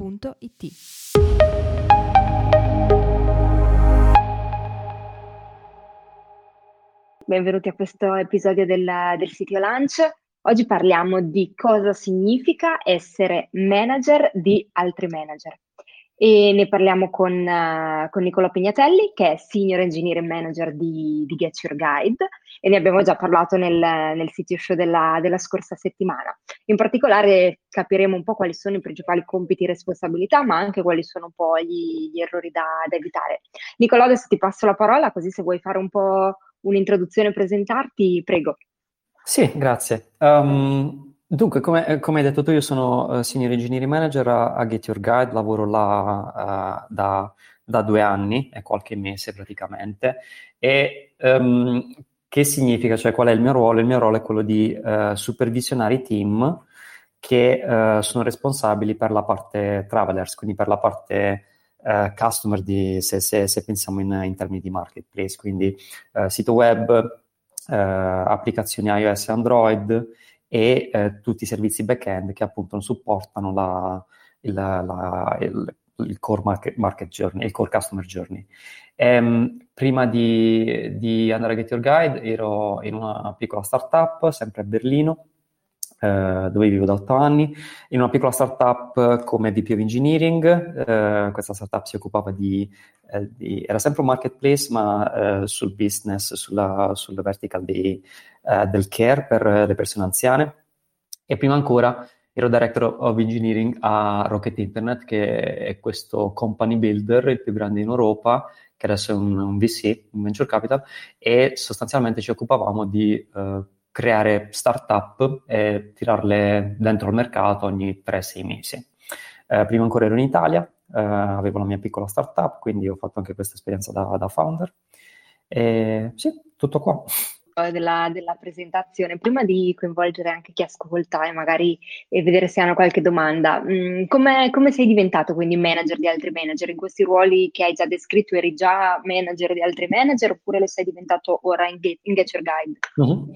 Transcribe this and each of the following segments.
www.it. Benvenuti a questo episodio del, del sito Lunch. Oggi parliamo di cosa significa essere manager di altri manager e ne parliamo con, uh, con Nicola Pignatelli che è Senior Engineering Manager di, di Get Your Guide e ne abbiamo già parlato nel, nel sito show della, della, scorsa settimana. In particolare capiremo un po' quali sono i principali compiti e responsabilità, ma anche quali sono un po' gli, gli errori da, da, evitare. Nicola, adesso ti passo la parola, così se vuoi fare un po' un'introduzione e presentarti, prego. Sì, grazie. Um, Dunque, come, eh, come, hai detto tu, io sono uh, Senior Engineering Manager a, a, Get Your Guide, lavoro là uh, da, da, due anni e qualche mese praticamente. E um, che significa? Cioè, qual è il mio ruolo? Il mio ruolo è quello di uh, supervisionare i team che sono responsabili per la parte travelers, quindi per la parte customer, di, se, se, se, pensiamo in, in, termini di marketplace, quindi sito web, applicazioni iOS e Android e eh, tutti i servizi back-end che appunto supportano la, il, la, il, il, core market, market, journey, il core customer journey. Ehm, prima di, di, andare a Get Your Guide ero in una piccola startup, sempre a Berlino, eh, dove vivo da otto anni, in una piccola startup come VP of Engineering. Eh, questa startup si occupava di, eh, di, era sempre un marketplace, ma eh, sul business, sulla, sul vertical di, eh, del care per le persone anziane. E prima ancora ero Director of Engineering a Rocket Internet, che è questo company builder, il più grande in Europa, che adesso è un, un VC, un venture capital, e sostanzialmente ci occupavamo di uh, creare startup e tirarle dentro al mercato ogni 3-6 mesi. Uh, prima ancora ero in Italia, uh, avevo la mia piccola startup, quindi ho fatto anche questa esperienza da, da founder. E sì, tutto qua della, della, presentazione, prima di coinvolgere anche chi ascolta e magari e vedere se hanno qualche domanda, mm, come, sei diventato quindi manager di altri manager? In questi ruoli che hai già descritto eri già manager di altri manager oppure lo sei diventato ora in, Get, in Get Your Guide? Uh-huh.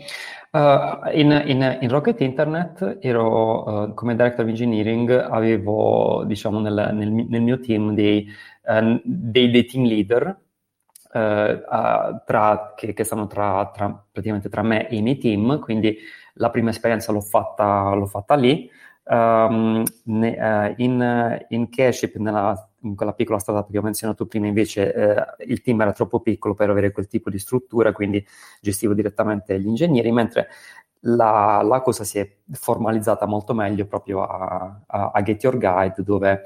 Uh, in, in, in, Rocket Internet ero uh, come Director of Engineering, avevo diciamo nel, nel, nel mio team dei, uh, dei, dei team leader eh, tra, che, che, stanno tra, tra, praticamente tra me e i miei team, quindi la prima esperienza l'ho fatta, l'ho fatta lì. Um, ne, uh, in, in Caship, nella, in quella piccola startup che ho menzionato prima, invece uh, il team era troppo piccolo per avere quel tipo di struttura, quindi gestivo direttamente gli ingegneri, mentre la, la cosa si è formalizzata molto meglio proprio a, a, a Get Your Guide, dove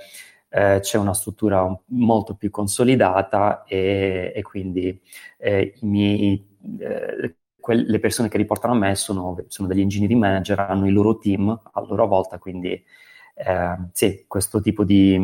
eh, c'è una struttura molto più consolidata e, e quindi eh, miei, eh, que- le persone che riportano a me sono, sono, degli engineering manager, hanno il loro team a loro volta, quindi ehm, sì, questo tipo di,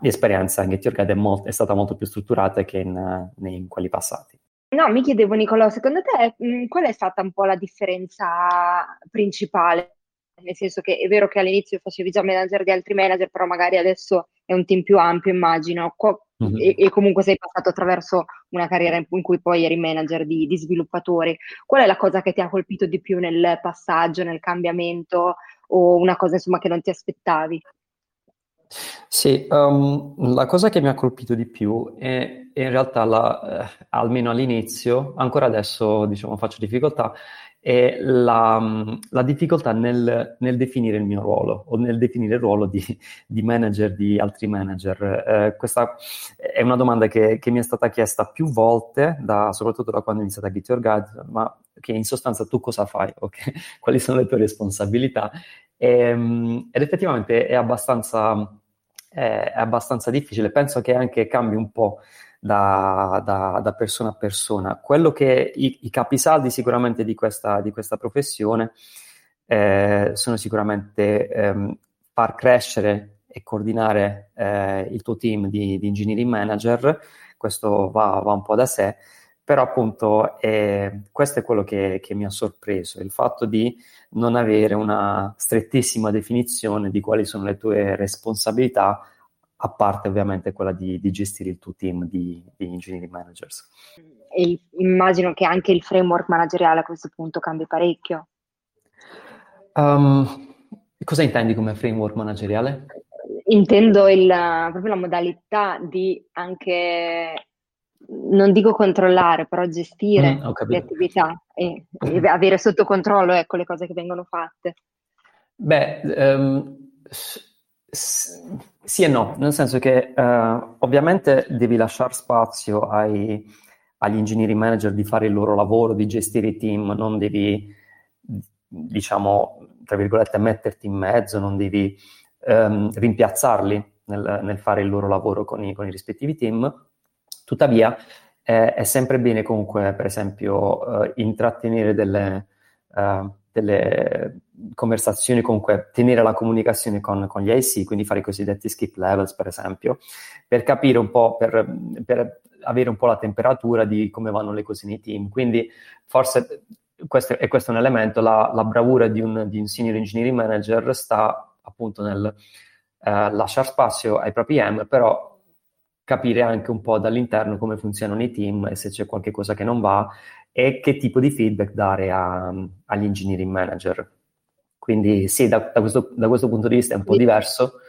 di esperienza in Get Your Guide è, molt- è, stata molto più strutturata che in, in quelli passati. No, mi chiedevo Nicolò, secondo te mh, qual è stata un po' la differenza principale nel senso che è vero che all'inizio facevi già manager di altri manager, però magari adesso è un team più ampio, immagino, Co- mm-hmm. e, e, comunque sei passato attraverso una carriera in, in cui poi eri manager di, di, sviluppatori. Qual è la cosa che ti ha colpito di più nel passaggio, nel cambiamento o una cosa insomma che non ti aspettavi? Sì, um, la cosa che mi ha colpito di più è in realtà, la, eh, almeno all'inizio, ancora adesso diciamo faccio difficoltà, è la, la difficoltà nel, nel, definire il mio ruolo o nel definire il ruolo di, di manager di altri manager. Eh, questa è una domanda che, che, mi è stata chiesta più volte, da, soprattutto da quando ho iniziato a Get Your Guide, ma che in sostanza tu cosa fai? Okay? Quali sono le tue responsabilità? E, ehm, ed effettivamente è abbastanza, è abbastanza difficile. Penso che anche cambi un po' da, da, da, persona a persona. Quello che i, i capisaldi sicuramente di questa, di questa professione eh, sono sicuramente ehm, far crescere e coordinare eh, il tuo team di, di engineering manager, questo va, va, un po' da sé, però appunto eh, questo è quello che, che, mi ha sorpreso, il fatto di non avere una strettissima definizione di quali sono le tue responsabilità, a parte ovviamente quella di, di gestire il tuo team di, di engineering managers. E immagino che anche il framework manageriale a questo punto cambi parecchio. Um, cosa intendi come framework manageriale? Intendo il, proprio la modalità di anche non dico controllare, però gestire mm, le attività e, e, avere sotto controllo ecco, le cose che vengono fatte. Beh, um, sì e no, nel senso che uh, ovviamente devi lasciare spazio ai, agli engineering manager di fare il loro lavoro, di gestire i team, non devi, diciamo, tra virgolette, metterti in mezzo, non devi um, rimpiazzarli nel, nel, fare il loro lavoro con i, con i rispettivi team. Tuttavia eh, è sempre bene comunque, per esempio, eh, intrattenere delle, uh, delle, conversazioni, comunque tenere la comunicazione con, con, gli IC, quindi fare i cosiddetti skip levels, per esempio, per capire un po', per, per avere un po' la temperatura di come vanno le cose nei team. Quindi forse questo, e questo è un elemento, la, la bravura di un, di un, senior engineering manager sta appunto nel eh, lasciare spazio ai propri M, però capire anche un po' dall'interno come funzionano i team e se c'è qualche cosa che non va e che tipo di feedback dare a, agli engineering manager. Quindi sì, da, da, questo, da, questo, punto di vista è un po' diverso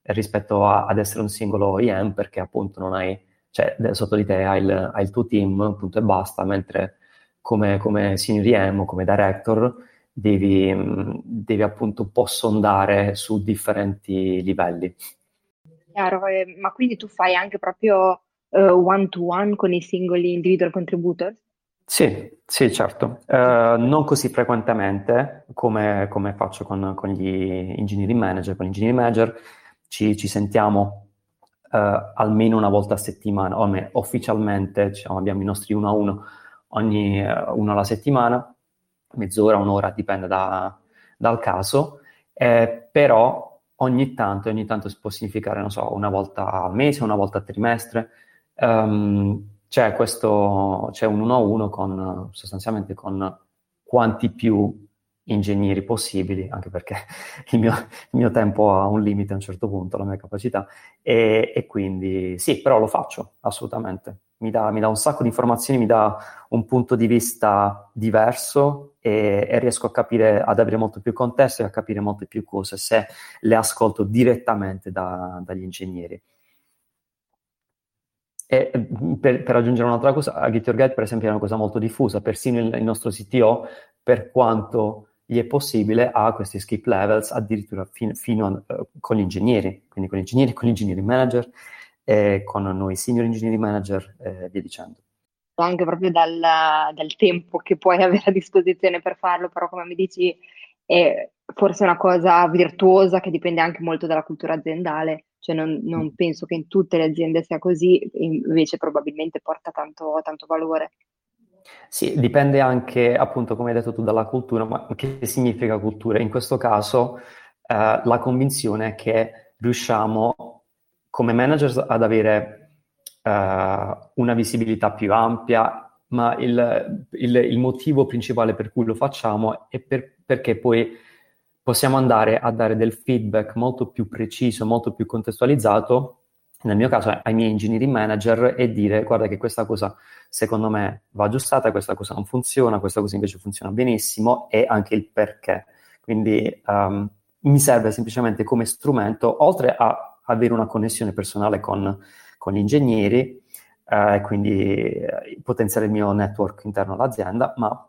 rispetto a, ad essere un singolo IM perché appunto non hai, cioè sotto di te hai il, hai il tuo team, punto e basta, mentre come, come senior IM o come director devi, devi appunto un po' sondare su differenti livelli. Chiaro, eh, ma quindi tu fai anche proprio uh, one-to-one con i singoli individual contributor? Sì, sì, certo. Uh, non così frequentemente come, come faccio con, con, gli engineering manager. Con gli engineering manager ci, ci sentiamo uh, almeno una volta a settimana, o almeno ufficialmente diciamo, abbiamo i nostri uno a uno ogni uno alla settimana, mezz'ora, un'ora, dipende da, dal caso, eh, però ogni tanto, ogni tanto può significare, non so, una volta al mese, una volta a trimestre. Um, c'è questo, c'è un uno a uno con, sostanzialmente con quanti più ingegneri possibili, anche perché il mio, il mio, tempo ha un limite a un certo punto, la mia capacità, e, e quindi sì, però lo faccio, assolutamente. Mi dà, mi dà, un sacco di informazioni, mi dà un punto di vista diverso e, e, riesco a capire, ad avere molto più contesto e a capire molte più cose se le ascolto direttamente da, dagli ingegneri. E per, per, aggiungere un'altra cosa, a Get Your Guide per esempio è una cosa molto diffusa, persino il, il nostro CTO, per quanto gli è possibile a questi skip levels addirittura fin, fino a, uh, con gli ingegneri, quindi con gli ingegneri, con gli engineering manager, e con noi senior engineering manager e via dicendo. Anche proprio dal, dal, tempo che puoi avere a disposizione per farlo, però come mi dici è forse una cosa virtuosa che dipende anche molto dalla cultura aziendale, cioè non, non mm. penso che in tutte le aziende sia così, invece probabilmente porta tanto, tanto valore. Sì, dipende anche, appunto, come hai detto tu, dalla cultura, ma che significa cultura? In questo caso eh, la convinzione è che riusciamo come managers ad avere uh, una visibilità più ampia, ma il, il, il, motivo principale per cui lo facciamo è per, perché poi possiamo andare a dare del feedback molto più preciso, molto più contestualizzato, nel mio caso ai miei engineering manager, e dire guarda che questa cosa secondo me va aggiustata, questa cosa non funziona, questa cosa invece funziona benissimo e anche il perché. Quindi um, mi serve semplicemente come strumento, oltre a avere una connessione personale con, con gli ingegneri e eh, quindi eh, potenziare il mio network interno all'azienda, ma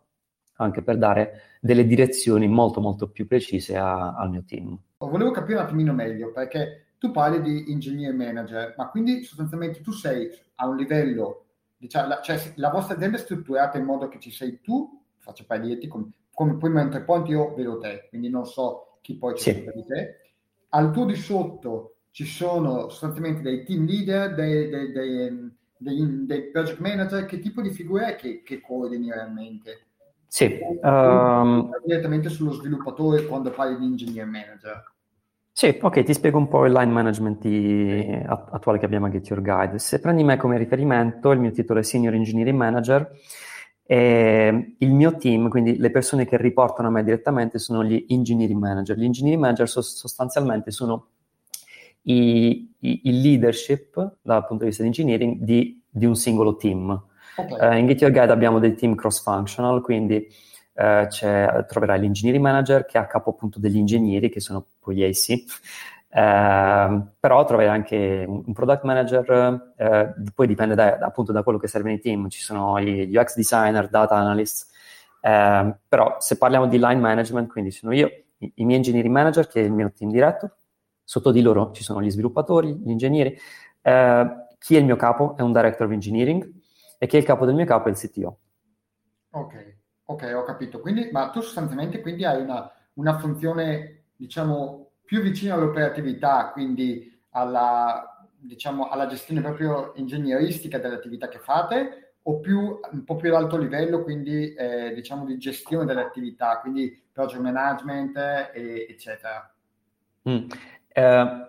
anche per dare delle direzioni molto molto più precise a, al mio team. Volevo capire un attimino meglio perché tu parli di engineer manager, ma quindi sostanzialmente tu sei a un livello, diciamo, la, cioè la vostra azienda è strutturata in modo che ci sei tu, faccio parietti, come, come poi mentre poi io vedo te, quindi non so chi poi c'è sì. di te. Al tuo di sotto ci sono sostanzialmente dei team leader, dei, dei, dei, dei project manager, che tipo di figura è che, che coordini realmente? Sì. Um... Direttamente sullo sviluppatore quando parli di engineer manager. Sì, ok, ti spiego un po' il line management di, attuale che abbiamo a Get Your Guide. Se prendi me come riferimento, il mio titolo è Senior Engineering Manager e il mio team, quindi le persone che riportano a me direttamente, sono gli Engineering Manager. Gli Engineering Manager sostanzialmente sono i, i, il leadership dal punto di vista di engineering di, di un singolo team. Okay. Uh, in Get Your Guide abbiamo dei team cross-functional, quindi uh, troverai l'engineering manager che è a capo appunto degli ingegneri, che sono poi gli AC, uh, però troverai anche un, product manager, poi dipende da, appunto da quello che serve nei team, ci sono gli UX designer, data analyst, però se parliamo di line management, quindi sono io, i, i miei engineering manager, che è il mio team diretto, Sotto di loro ci sono gli sviluppatori, gli ingegneri. Eh, chi è il mio capo? È un director of engineering e chi è il capo del mio capo è il CTO. Ok, ok, ho capito. Quindi, ma tu sostanzialmente quindi hai una, una funzione, diciamo, più vicina all'operatività, quindi alla, diciamo, alla gestione proprio ingegneristica delle attività che fate, o più, un po' più ad alto livello, quindi eh, diciamo di gestione delle attività, quindi project management, eh, eccetera. Mm. Eh,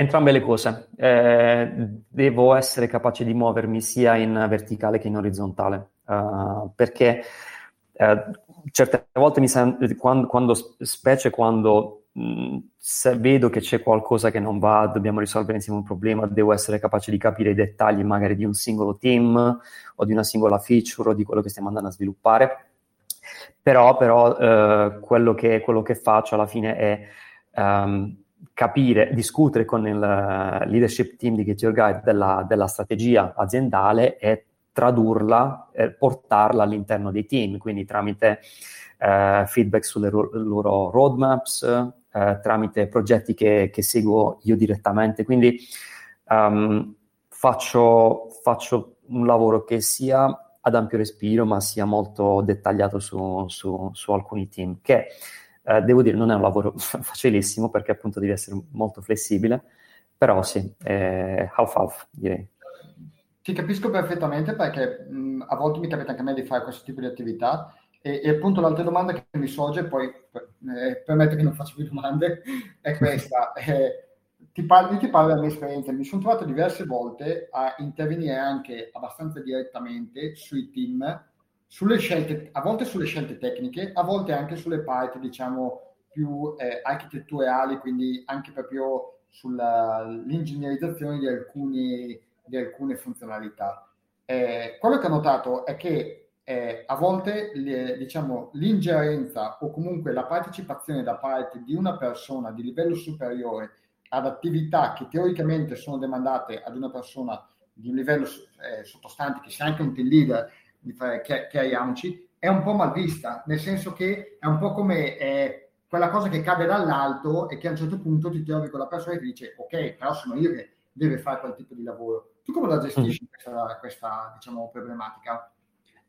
entrambe le cose. Eh, devo essere capace di muovermi sia in verticale che in orizzontale, uh, perché uh, certe volte mi sento, quando, quando, specie quando mh, mm, vedo che c'è qualcosa che non va, dobbiamo risolvere insieme un problema, devo essere capace di capire i dettagli magari di un singolo team o di una singola feature o di quello che stiamo andando a sviluppare. Però, però uh, quello, che, quello, che, faccio alla fine è um, capire, discutere con il leadership team di Get Your Guide della, della strategia aziendale e tradurla e portarla all'interno dei team, quindi tramite eh, feedback sulle ro- loro roadmaps, eh, tramite progetti che, che, seguo io direttamente. Quindi um, faccio, faccio, un lavoro che sia ad ampio respiro, ma sia molto dettagliato su, su, su alcuni team, che eh, devo dire, non è un lavoro facilissimo perché appunto devi essere molto flessibile, però sì, è half-half direi. Ti capisco perfettamente perché mh, a volte mi capita anche a me di fare questo tipo di attività e, e appunto l'altra domanda che mi sorge, poi eh, permetto che non faccio più domande, è questa. eh, ti parlo, ti parlo della mia esperienza, mi sono trovato diverse volte a intervenire anche abbastanza direttamente sui team sulle scelte, a volte sulle scelte tecniche, a volte anche sulle parti, diciamo, più eh, architetturali, quindi anche proprio sull'ingegnerizzazione di, di alcune funzionalità. Eh, quello che ho notato è che eh, a volte le, diciamo, l'ingerenza o comunque la partecipazione da parte di una persona di livello superiore ad attività che teoricamente sono demandate ad una persona di un livello eh, sottostante, che sia anche un team leader, di fare chiariamoci, è un po' mal vista, nel senso che è un po' come eh, quella cosa che cade dall'alto e che a un certo punto ti trovi con la persona che dice ok, però sono io che deve fare quel tipo di lavoro. Tu come la gestisci mm. questa, questa diciamo, problematica?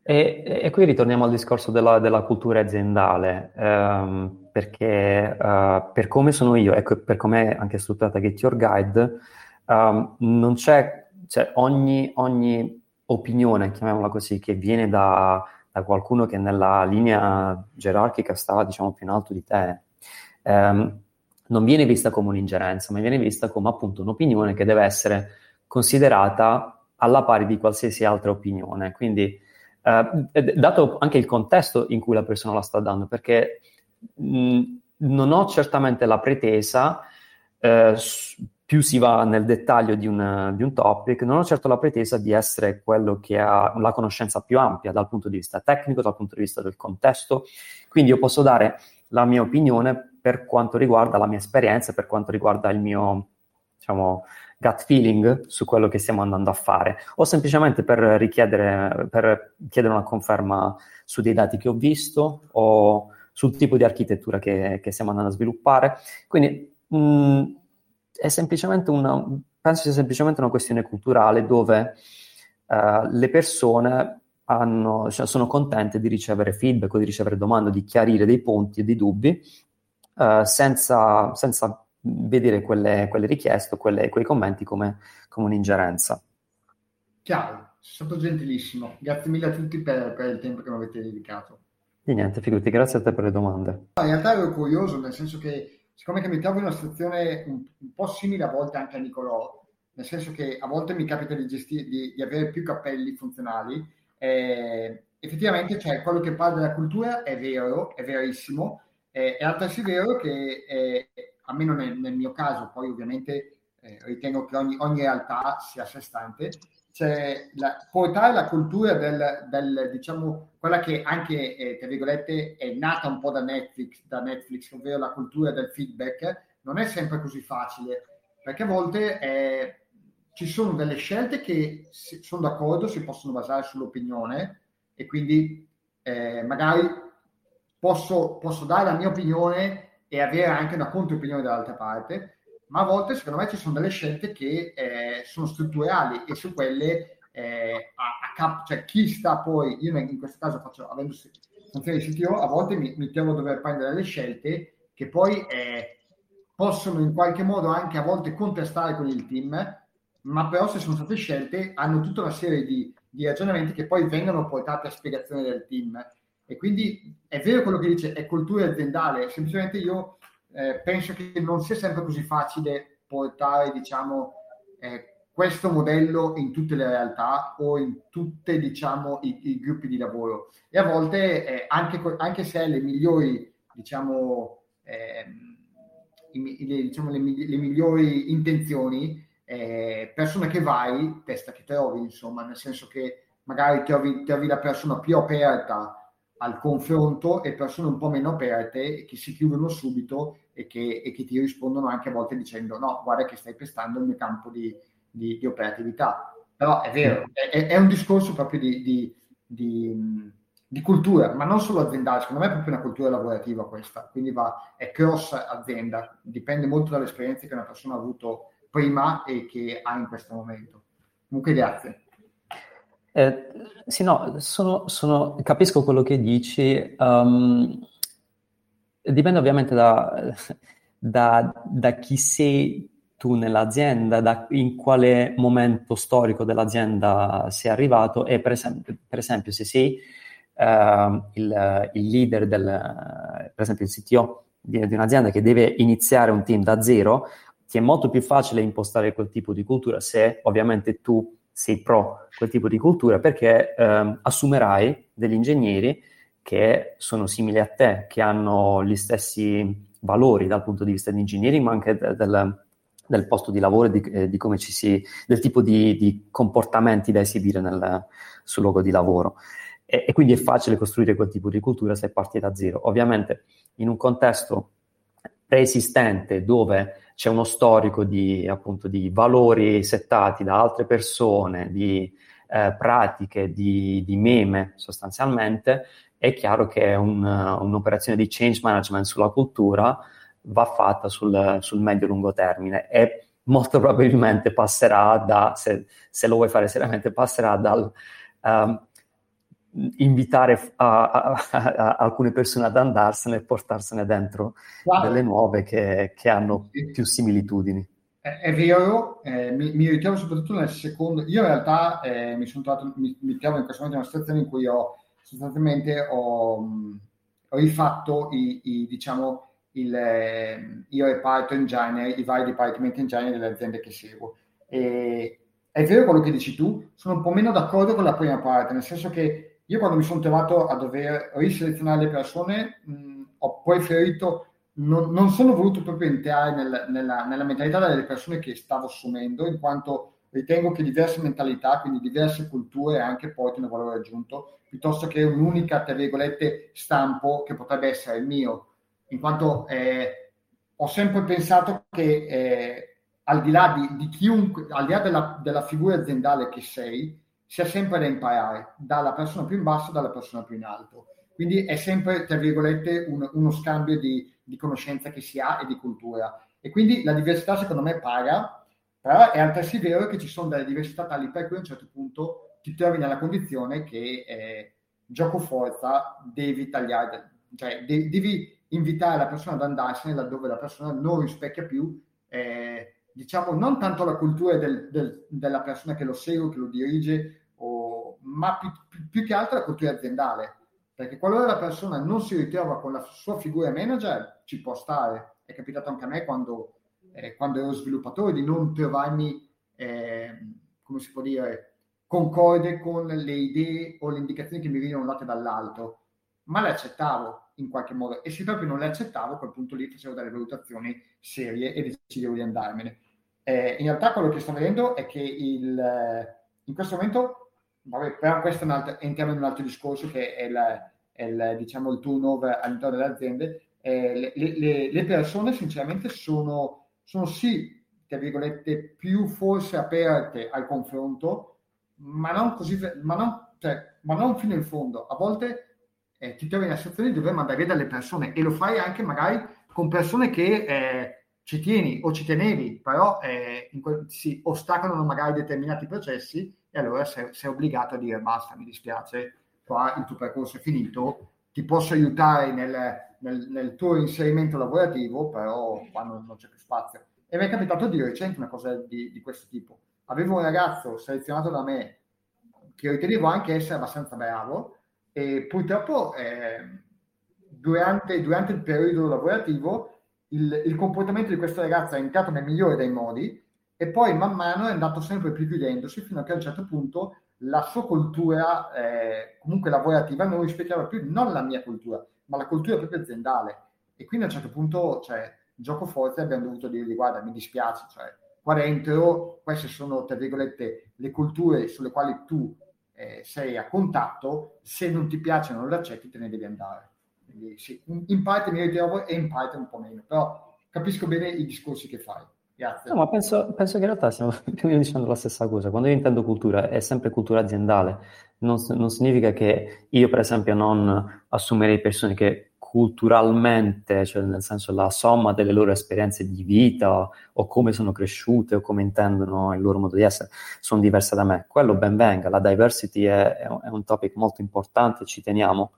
E, e, qui ritorniamo al discorso della, della cultura aziendale, ehm, perché uh, per come sono io, ecco, per come è anche strutturata Get Your Guide, um, non c'è, cioè ogni, ogni opinione, chiamiamola così, che viene da, da, qualcuno che nella linea gerarchica sta, diciamo, più in alto di te, ehm, non viene vista come un'ingerenza, ma viene vista come appunto un'opinione che deve essere considerata alla pari di qualsiasi altra opinione. Quindi, eh, dato anche il contesto in cui la persona la sta dando, perché mh, non ho certamente la pretesa eh, più si va nel dettaglio di un, di un, topic, non ho certo la pretesa di essere quello che ha la conoscenza più ampia dal punto di vista tecnico, dal punto di vista del contesto, quindi io posso dare la mia opinione per quanto riguarda la mia esperienza, per quanto riguarda il mio, diciamo, gut feeling su quello che stiamo andando a fare, o semplicemente per richiedere, per chiedere una conferma su dei dati che ho visto o sul tipo di architettura che, che stiamo andando a sviluppare. Quindi mh, è semplicemente una, penso sia semplicemente una questione culturale dove uh, le persone hanno, cioè, sono contente di ricevere feedback o di ricevere domande, di chiarire dei punti e dei dubbi uh, senza, senza, vedere quelle, quelle richieste o quelle, quei commenti come, come un'ingerenza. Chiaro, è stato gentilissimo. Grazie mille a tutti per, per il tempo che mi avete dedicato. Di niente, figurati, grazie a te per le domande. In realtà ero curioso, nel senso che siccome mi trovo in una situazione un, un, po' simile a volte anche a Nicolò, nel senso che a volte mi capita di, gestire, di, di avere più cappelli funzionali, eh, effettivamente cioè, quello che parla della cultura è vero, è verissimo, eh, è altresì vero che, eh, almeno nel, nel, mio caso, poi ovviamente eh, ritengo che ogni, ogni, realtà sia a sé stante, cioè la, portare la cultura del, del, diciamo, quella che anche, eh, tra virgolette, è nata un po' da Netflix, da Netflix, ovvero la cultura del feedback, non è sempre così facile, perché a volte eh, ci sono delle scelte che si, sono d'accordo, si possono basare sull'opinione e quindi eh, magari posso, posso dare la mia opinione e avere anche una controopinione dall'altra parte, ma a volte secondo me ci sono delle scelte che eh, sono strutturali e su quelle eh, a, a cap- cioè chi sta poi, io in questo caso faccio, avendo funzione di CTO, a volte mi, mi trovo a dover prendere delle scelte che poi eh, possono in qualche modo anche a volte contestare con il team, ma però se sono state scelte hanno tutta una serie di, di ragionamenti che poi vengono portati a spiegazione del team. E quindi è vero quello che dice, è cultura aziendale, semplicemente io eh, penso che non sia sempre così facile portare, diciamo, eh, questo modello in tutte le realtà o in tutti, diciamo, i, i, gruppi di lavoro. E a volte, eh, anche, anche, se le migliori, diciamo, ehm, i, le, diciamo le, le, migliori intenzioni, eh, persona che vai, testa che trovi, insomma, nel senso che magari trovi, trovi la persona più aperta al confronto e persone un po' meno aperte che si chiudono subito e che, e che, ti rispondono anche a volte dicendo no, guarda che stai pestando il mio campo di, di, di operatività. Però è vero, è, è un discorso proprio di, di, cultura, ma non solo aziendale, secondo me è proprio una cultura lavorativa questa, quindi va, è cross azienda, dipende molto dalle esperienze che una persona ha avuto prima e che ha in questo momento. Comunque grazie. Eh, sì, no, sono, sono, capisco quello che dici. Um, dipende ovviamente da, da, da, chi sei tu nell'azienda, da in quale momento storico dell'azienda sei arrivato e per esempio, per esempio se sei uh, il, il, leader del, per esempio il CTO di, di un'azienda che deve iniziare un team da zero, ti è molto più facile impostare quel tipo di cultura se ovviamente tu sei pro quel tipo di cultura perché ehm, assumerai degli ingegneri che sono simili a te, che hanno gli stessi valori dal punto di vista di engineering, ma anche de- del, del, posto di lavoro e di, di, come ci si, del tipo di, di comportamenti da esibire nel, sul luogo di lavoro. E, e, quindi è facile costruire quel tipo di cultura se parti da zero. Ovviamente in un contesto preesistente dove c'è uno storico di, appunto, di valori settati da altre persone, di eh, pratiche, di, di, meme sostanzialmente, è chiaro che un, un'operazione di change management sulla cultura va fatta sul, sul medio-lungo termine e molto probabilmente passerà da, se, se, lo vuoi fare seriamente, passerà dal... Um, invitare a, a, a, alcune persone ad andarsene e portarsene dentro wow. delle nuove che, che, hanno più similitudini. È, è vero, eh, mi, mi, ritrovo soprattutto nel secondo. Io in realtà eh, mi, sono trovato, mi, mi trovo in questo momento in una situazione in cui ho sostanzialmente ho, ho rifatto i, i, diciamo, il, eh, io e Python Engineer, i vari dipartimenti engineer delle aziende che seguo. E, è vero quello che dici tu, sono un po' meno d'accordo con la prima parte, nel senso che io quando mi sono trovato a dover riselezionare le persone, mh, ho preferito, non, non, sono voluto proprio entrare nel, nella, nella, mentalità delle persone che stavo assumendo, in quanto ritengo che diverse mentalità, quindi diverse culture, anche portino valore aggiunto, piuttosto che un'unica, tra virgolette, stampo che potrebbe essere il mio, in quanto eh, ho sempre pensato che eh, al di là di, di chiunque, al di là della, della figura aziendale che sei, sia sempre da imparare dalla persona più in basso dalla persona più in alto. Quindi è sempre, tra virgolette, un, uno scambio di, di conoscenza che si ha e di cultura. E quindi la diversità secondo me paga, però è altresì vero che ci sono delle diversità tali per cui a un certo punto ti trovi nella condizione che eh, gioco forza devi tagliare, cioè de- devi invitare la persona ad andarsene laddove la persona non rispecchia più, eh, diciamo, non tanto la cultura del, del, della persona che lo segue, che lo dirige ma più, più, più, che altro la cultura aziendale, perché qualora la persona non si ritrova con la sua figura manager, ci può stare, è capitato anche a me quando, eh, quando ero sviluppatore di non trovarmi, eh, come si può dire, concorde con le idee o le indicazioni che mi venivano date dall'alto, ma le accettavo in qualche modo e se proprio non le accettavo, a quel punto lì facevo delle valutazioni serie e decidevo di andarmene. Eh, in realtà quello che sto vedendo è che il, eh, in questo momento, vabbè, però questo è un altro, entriamo in un altro discorso che è, la, è il, diciamo, il turnover all'interno delle aziende, eh, le, le, le, persone sinceramente sono, sono sì, tra virgolette, più forse aperte al confronto, ma non così, ma non, cioè, ma non fino in fondo. A volte eh, ti trovi una situazione di dover mandare via delle persone e lo fai anche magari con persone che eh, ci tieni o ci tenevi, però eh, que- si ostacolano magari determinati processi e allora sei, sei, obbligato a dire basta, mi dispiace, qua il tuo percorso è finito, ti posso aiutare nel, nel, nel tuo inserimento lavorativo, però qua non, non, c'è più spazio. E mi è capitato di recente una cosa di, di questo tipo. Avevo un ragazzo selezionato da me che ritenevo anche essere abbastanza bravo, e purtroppo eh, durante, durante, il periodo lavorativo il, il, comportamento di questa ragazza è entrato nel migliore dei modi e poi man mano è andato sempre più chiudendosi fino a che a un certo punto la sua cultura eh, comunque lavorativa non rispecchiava più non la mia cultura ma la cultura proprio aziendale e quindi a un certo punto cioè, gioco forte abbiamo dovuto dirgli guarda mi dispiace cioè, qua dentro queste sono tra virgolette le culture sulle quali tu eh, sei a contatto, se non ti piace non lo accetti, te ne devi andare. Quindi sì, in parte mi ritrovo e in parte un po' meno, però capisco bene i discorsi che fai. Grazie. No, ma penso, penso, che in realtà stiamo dicendo la stessa cosa. Quando io intendo cultura, è sempre cultura aziendale. Non, non significa che io, per esempio, non assumerei persone che culturalmente, cioè nel senso la somma delle loro esperienze di vita o come sono cresciute o come intendono il loro modo di essere, sono diverse da me. Quello ben venga, la diversity è, è un topic molto importante, ci teniamo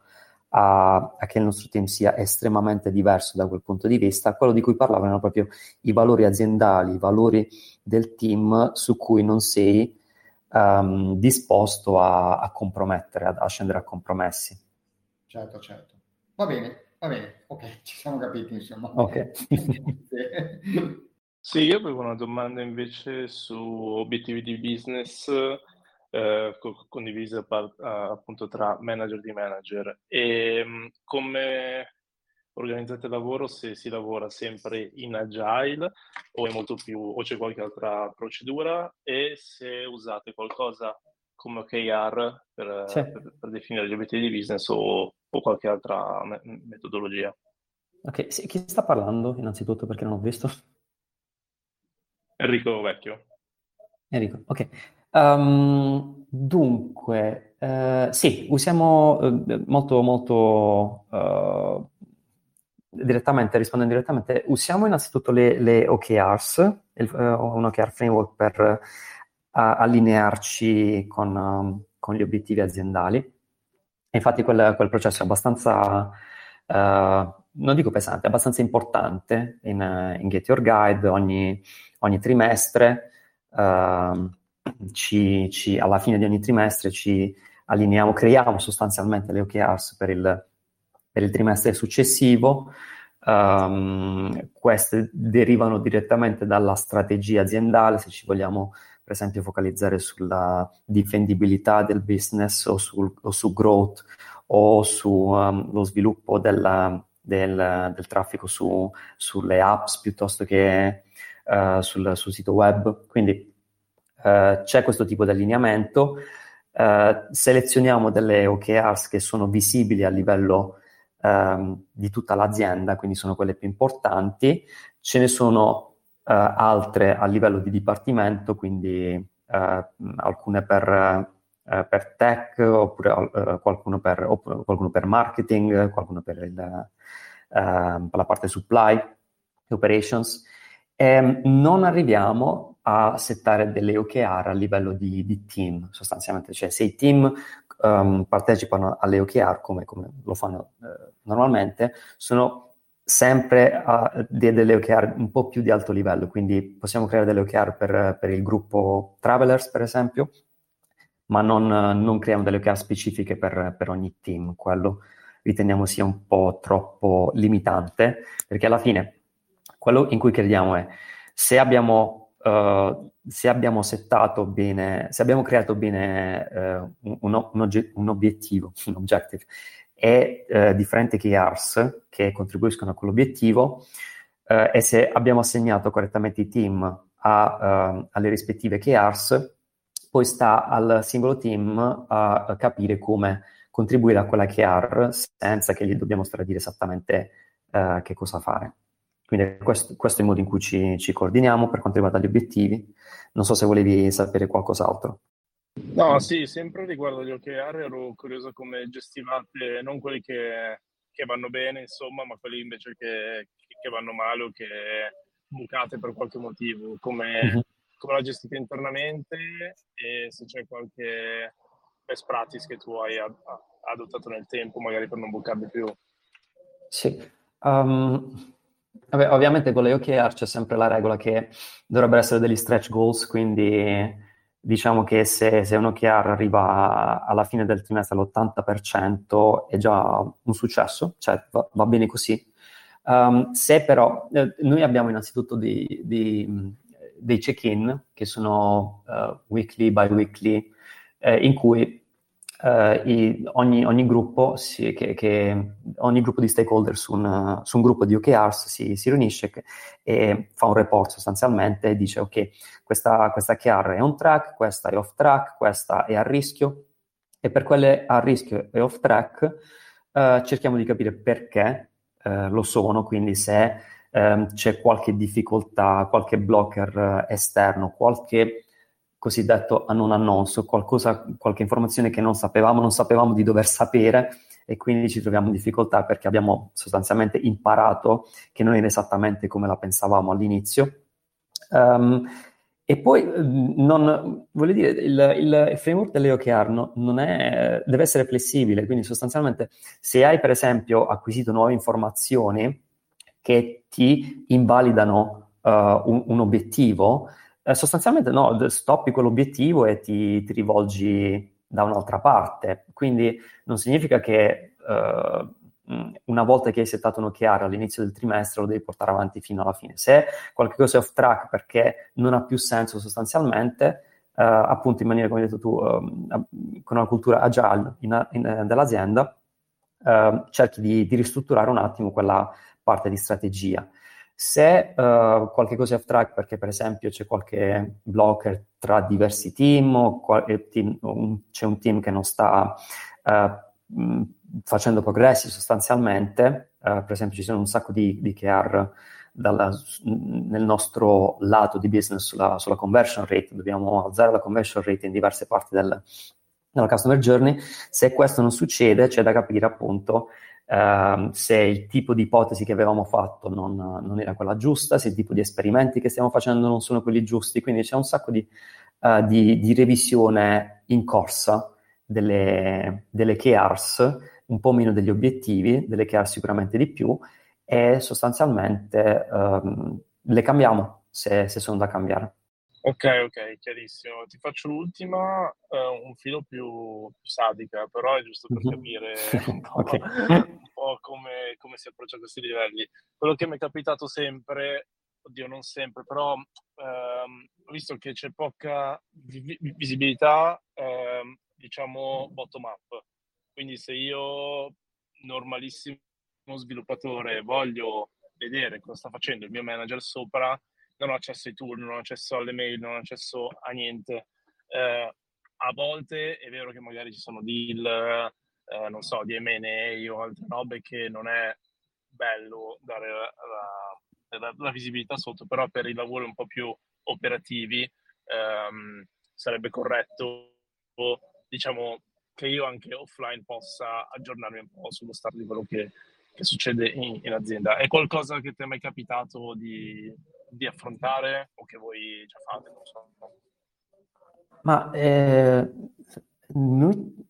a, a, che il nostro team sia estremamente diverso da quel punto di vista. Quello di cui parlavano erano proprio i valori aziendali, i valori del team su cui non sei um, disposto a, a compromettere, a, a scendere a compromessi. Certo, certo. Va bene, Va bene, ok, ci siamo capiti, insomma. Ok. sì, io avevo una domanda invece su obiettivi di business eh, co- condivisa par- appunto tra manager di manager e mh, come organizzate il lavoro se si lavora sempre in agile o è molto più o c'è qualche altra procedura e se usate qualcosa come OKR per, sì. per, per definire gli obiettivi di business o o qualche altra me- metodologia. Ok, sì, chi sta parlando innanzitutto perché non ho visto? Enrico Vecchio. Enrico, ok. Um, dunque, uh, sì, usiamo uh, molto, molto uh, direttamente, rispondendo direttamente, usiamo innanzitutto le, le OKRs, il, un OKR framework per allinearci con, um, con gli obiettivi aziendali infatti quel, quel processo è abbastanza, uh, non dico pesante, è abbastanza importante in, in Get Your Guide ogni, ogni trimestre. Uh, ci, ci, alla fine di ogni trimestre ci allineiamo, creiamo sostanzialmente le OKRs per il, per il trimestre successivo. Um, queste derivano direttamente dalla strategia aziendale, se ci vogliamo per esempio focalizzare sulla difendibilità del business o, sul, o su growth o sullo um, sviluppo della, del, del, traffico su, sulle apps piuttosto che uh, sul, sul, sito web. Quindi uh, c'è questo tipo di allineamento. Uh, selezioniamo delle OKRs che sono visibili a livello um, di tutta l'azienda, quindi sono quelle più importanti. Ce ne sono eh, altre a livello di dipartimento, quindi eh, alcune per, eh, per, tech, oppure qualcuno per, oppure, qualcuno, per, marketing, qualcuno per, il, per la parte supply, operations. E non arriviamo a settare delle OKR a livello di, di team, sostanzialmente, cioè se i team um, partecipano alle OKR come, come lo fanno uh, normalmente, sono sempre a delle OKR un po' più di alto livello, quindi possiamo creare delle OKR per, per il gruppo Travelers, per esempio, ma non, non creiamo delle OKR specifiche per, per, ogni team. Quello riteniamo sia un po' troppo limitante, perché alla fine quello in cui crediamo è se abbiamo, uh, se abbiamo settato bene, se abbiamo creato bene uh, un, un, ogge- un, obiettivo, un objective, e uh, differenti KRs che contribuiscono a quell'obiettivo, e se abbiamo assegnato correttamente i team a, alle rispettive KRs, poi sta al singolo team a capire come contribuire a quella KR senza che gli dobbiamo stare a dire esattamente che cosa fare. Quindi questo, questo, è il modo in cui ci, ci, coordiniamo per quanto riguarda gli obiettivi. Non so se volevi sapere qualcos'altro. No, sì, sempre riguardo agli OKR ero curioso come gestivate non quelli che, che vanno bene, insomma, ma quelli invece che, che, vanno male o che bucate per qualche motivo, come, mm-hmm. come la gestite internamente e se c'è qualche best practice che tu hai adottato nel tempo, magari per non bucarli più. Sì. Um, Vabbè, ovviamente con le OKR c'è sempre la regola che dovrebbero essere degli stretch goals, quindi diciamo che se, se un OKR arriva alla fine del trimestre all'80% è già un successo, cioè va, va bene così. Um, se però eh, noi abbiamo innanzitutto dei, dei, dei check-in che sono uh, weekly, bi-weekly, eh, in cui Uh, i, ogni, ogni, gruppo si, che, che, ogni, gruppo di stakeholder su un, su un gruppo di OKRs si, si riunisce che, e fa un report sostanzialmente e dice ok, questa, questa OKR è on track, questa è off track, questa è a rischio. E per quelle a rischio e off track uh, cerchiamo di capire perché uh, lo sono, quindi se um, c'è qualche difficoltà, qualche blocker esterno, qualche cosiddetto non annonso, qualcosa, qualche informazione che non sapevamo, non sapevamo di dover sapere e quindi ci troviamo in difficoltà perché abbiamo sostanzialmente imparato che non era esattamente come la pensavamo all'inizio. Um, e poi non, voglio dire, il, il framework delle OKR no, non è, deve essere flessibile, quindi sostanzialmente se hai per esempio acquisito nuove informazioni che ti invalidano uh, un, un obiettivo, eh, sostanzialmente no, stoppi quell'obiettivo e ti, ti, rivolgi da un'altra parte. Quindi non significa che eh, una volta che hai settato un OKR all'inizio del trimestre lo devi portare avanti fino alla fine. Se qualcosa è off track perché non ha più senso sostanzialmente, Uh, appunto in maniera come hai detto tu, uh, con una cultura agile in, in, dell'azienda, uh, cerchi di, di, ristrutturare un attimo quella parte di strategia. Se uh, qualche cosa è off track perché per esempio c'è qualche blocker tra diversi team o qual- team, un, c'è un team che non sta uh, mh, facendo progressi sostanzialmente, uh, per esempio ci sono un sacco di, di KR dalla, nel nostro lato di business sulla, sulla, conversion rate, dobbiamo alzare la conversion rate in diverse parti del, della customer journey, se questo non succede c'è da capire appunto Uh, se il tipo di ipotesi che avevamo fatto non, non, era quella giusta, se il tipo di esperimenti che stiamo facendo non sono quelli giusti, quindi c'è un sacco di, uh, di, di revisione in corsa delle, delle KRs, un po' meno degli obiettivi, delle KR sicuramente di più, e sostanzialmente um, le cambiamo se, se sono da cambiare. Ok, ok, chiarissimo. Ti faccio l'ultima, uh, un filo più, più, sadica, però è giusto per mhm. capire un po', okay. un po come, come, si approccia a questi livelli. Quello che mi è capitato sempre, oddio non sempre, però um, visto che c'è poca vi- visibilità, um, diciamo bottom up. Quindi se io, normalissimo sviluppatore, voglio vedere cosa sta facendo il mio manager sopra, non ho accesso ai tool, non ho accesso alle mail, non ho accesso a niente. Eh, a volte è vero che magari ci sono deal, eh, non so, di M&A o altre robe che non è bello dare la, la, la, visibilità sotto, però per i lavori un po' più operativi ehm, sarebbe corretto, diciamo, che io anche offline possa aggiornarmi un po' sullo stato di quello che, che succede in, in, azienda. È qualcosa che ti è mai capitato di, di affrontare o che voi già fate? Non so. Ma eh, noi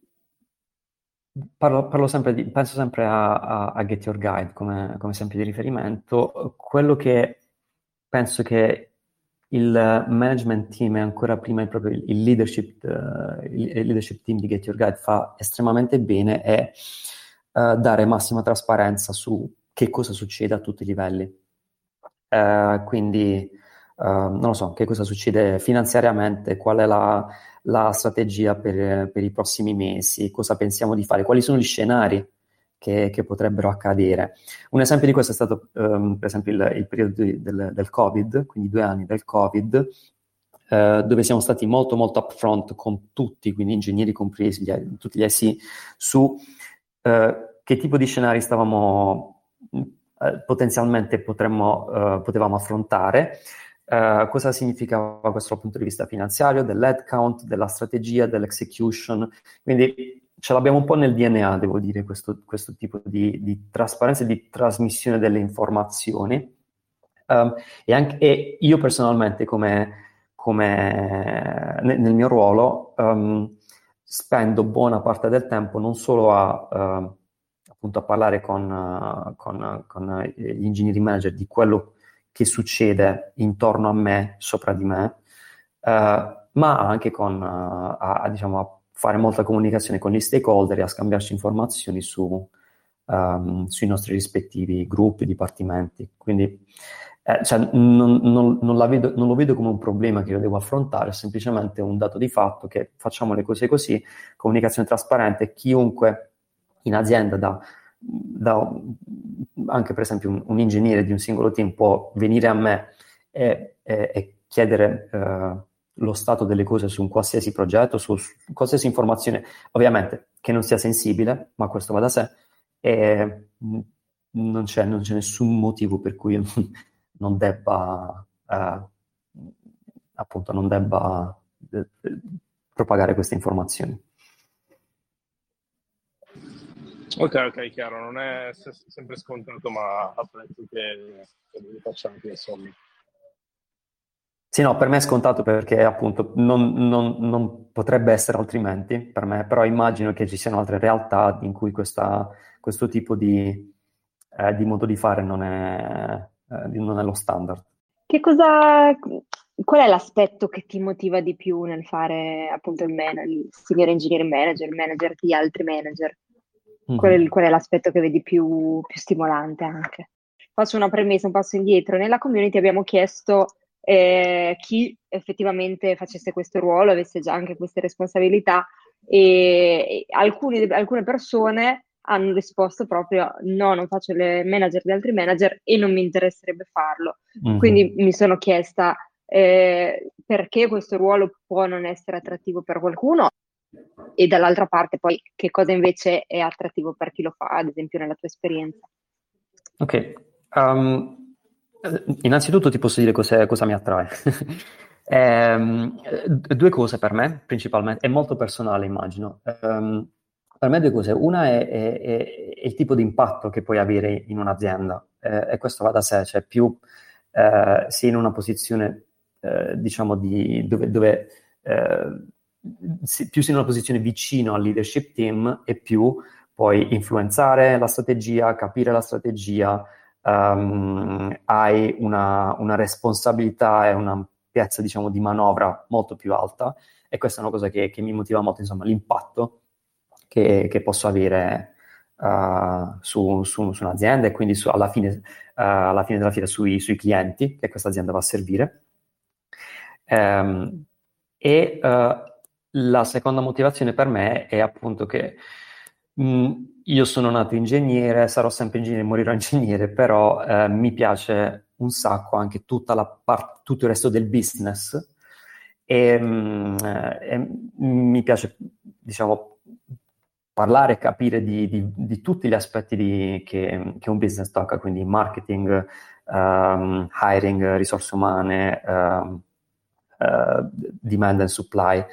parlo, parlo, sempre di, penso sempre a, a, a Get Your Guide come, come, esempio di riferimento. Quello che penso che il management team e ancora prima proprio il, leadership, uh, il, leadership team di Get Your Guide fa estremamente bene è uh, dare massima trasparenza su che cosa succede a tutti i livelli Uh, quindi uh, non lo so, che cosa succede finanziariamente, qual è la, la strategia per, per, i prossimi mesi, cosa pensiamo di fare, quali sono gli scenari che, che potrebbero accadere. Un esempio di questo è stato um, per esempio il, il periodo di, del, del, Covid, quindi due anni del Covid, uh, dove siamo stati molto molto upfront con tutti, quindi ingegneri compresi, gli, tutti gli IC, su che tipo di scenari stavamo potenzialmente potremmo, potevamo affrontare. Uh, cosa significava questo dal punto di vista finanziario, dell'headcount, della strategia, dell'execution. Quindi ce l'abbiamo un po' nel DNA, devo dire, questo, questo tipo di, di, trasparenza e di trasmissione delle informazioni. Um, e, anche, e, io personalmente, come, come nel, nel, mio ruolo, um, spendo buona parte del tempo non solo a, uh, appunto a parlare con, con, con gli ingegneri manager di quello che succede intorno a me, sopra di me, eh, ma anche con, uh, a, diciamo, a fare molta comunicazione con gli stakeholder e a scambiarci informazioni su, um, sui nostri rispettivi gruppi, dipartimenti. Quindi eh, cioè, non, non, non, vedo, non, lo vedo come un problema che io devo affrontare, è semplicemente un dato di fatto che facciamo le cose così, comunicazione trasparente, chiunque in azienda da da, anche per esempio un, un, ingegnere di un singolo team può venire a me e, e, e chiedere uh, lo stato delle cose su un qualsiasi progetto, su, su, qualsiasi informazione, ovviamente che non sia sensibile, ma questo va da sé, e non c'è, non c'è nessun motivo per cui non, debba, uh, appunto, non debba uh, propagare queste informazioni. Ok, ok, chiaro, non è sempre scontato, ma apprezzo che, che lo facciamo anche insomma. Sì, no, per me è scontato perché appunto non, non, non, potrebbe essere altrimenti per me, però immagino che ci siano altre realtà in cui questa, questo tipo di, eh, di, modo di fare non è, eh, non è lo standard. Che cosa, qual è l'aspetto che ti motiva di più nel fare appunto il, man, il senior engineering manager, il manager di altri manager? Mm-hmm. Qual, qual, è l'aspetto che vedi più, più, stimolante anche? Faccio una premessa, un passo indietro. Nella community abbiamo chiesto eh, chi effettivamente facesse questo ruolo, avesse già anche queste responsabilità e, e alcuni, alcune persone hanno risposto proprio no, non faccio le manager di altri manager e non mi interesserebbe farlo. Mm-hmm. Quindi mi sono chiesta eh, perché questo ruolo può non essere attrattivo per qualcuno e dall'altra parte poi che cosa invece è attrattivo per chi lo fa, ad esempio nella tua esperienza. Ok, um, innanzitutto ti posso dire cosa mi attrae. um, due cose per me, principalmente, è molto personale immagino. Um, per me due cose, una è, è, è, il tipo di impatto che puoi avere in un'azienda eh, e questo va da sé, cioè più eh, sei in una posizione eh, diciamo di, dove, dove eh, più sei in una posizione vicino al leadership team e più puoi influenzare la strategia, capire la strategia, um, hai una, una, responsabilità e una piazza diciamo, di manovra molto più alta e questa è una cosa che, che mi motiva molto, insomma, l'impatto che, che posso avere uh, su, su, su, un'azienda e quindi su, alla, fine, uh, alla, fine, della fiera sui, sui, clienti che questa azienda va a servire. Um, e uh, la seconda motivazione per me è appunto che mh, mm, io sono nato ingegnere, sarò sempre ingegnere, morirò ingegnere, però eh, mi piace un sacco anche part- tutto il resto del business e, mh, mm, e mi piace, diciamo, parlare e capire di, di, di, tutti gli aspetti di, che, che, un business tocca, quindi marketing, um, hiring, risorse umane, um, uh, demand and supply.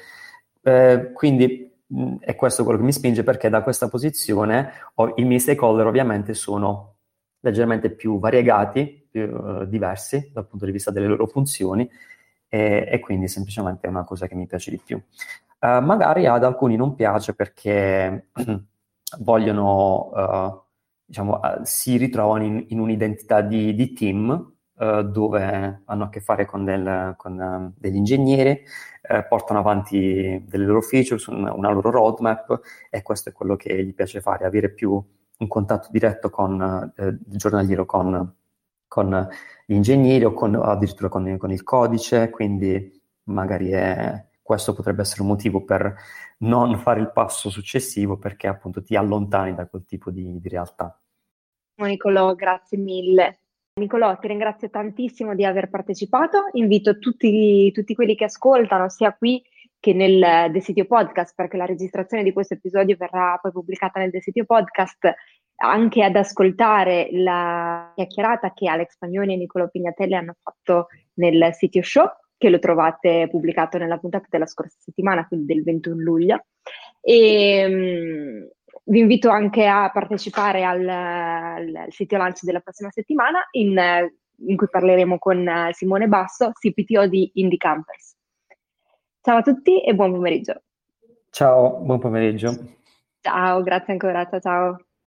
Eh, quindi mh, è questo quello che mi spinge perché da questa posizione ho, i miei stakeholder ovviamente sono leggermente più variegati, più uh, diversi dal punto di vista delle loro funzioni e, e, quindi semplicemente è una cosa che mi piace di più. Uh, magari ad alcuni non piace perché vogliono, uh, diciamo, si ritrovano in, in un'identità di, di team dove hanno a che fare con, del, con degli ingegneri, eh, portano avanti delle loro features, una, una, loro roadmap e questo è quello che gli piace fare, avere più un contatto diretto con eh, il giornaliero con, con gli ingegneri o con, addirittura con, con, il codice, quindi magari è, questo potrebbe essere un motivo per non fare il passo successivo perché appunto ti allontani da quel tipo di, di realtà. Nicolò, grazie mille. Nicolò, ti ringrazio tantissimo di aver partecipato. Invito tutti, tutti quelli che ascoltano, sia qui che nel The Sitio Podcast, perché la registrazione di questo episodio verrà poi pubblicata nel The Sitio Podcast, anche ad ascoltare la chiacchierata che Alex Pagnoni e Nicolò Pignatelli hanno fatto nel sitio show, che lo trovate pubblicato nella puntata della scorsa settimana, quindi del 21 luglio. E, um, vi invito anche a partecipare al, al sito lancio della prossima settimana, in, in cui parleremo con Simone Basso, CPTO di Indie Campers. Ciao a tutti e buon pomeriggio. Ciao, buon pomeriggio. Ciao, grazie ancora, ciao ciao.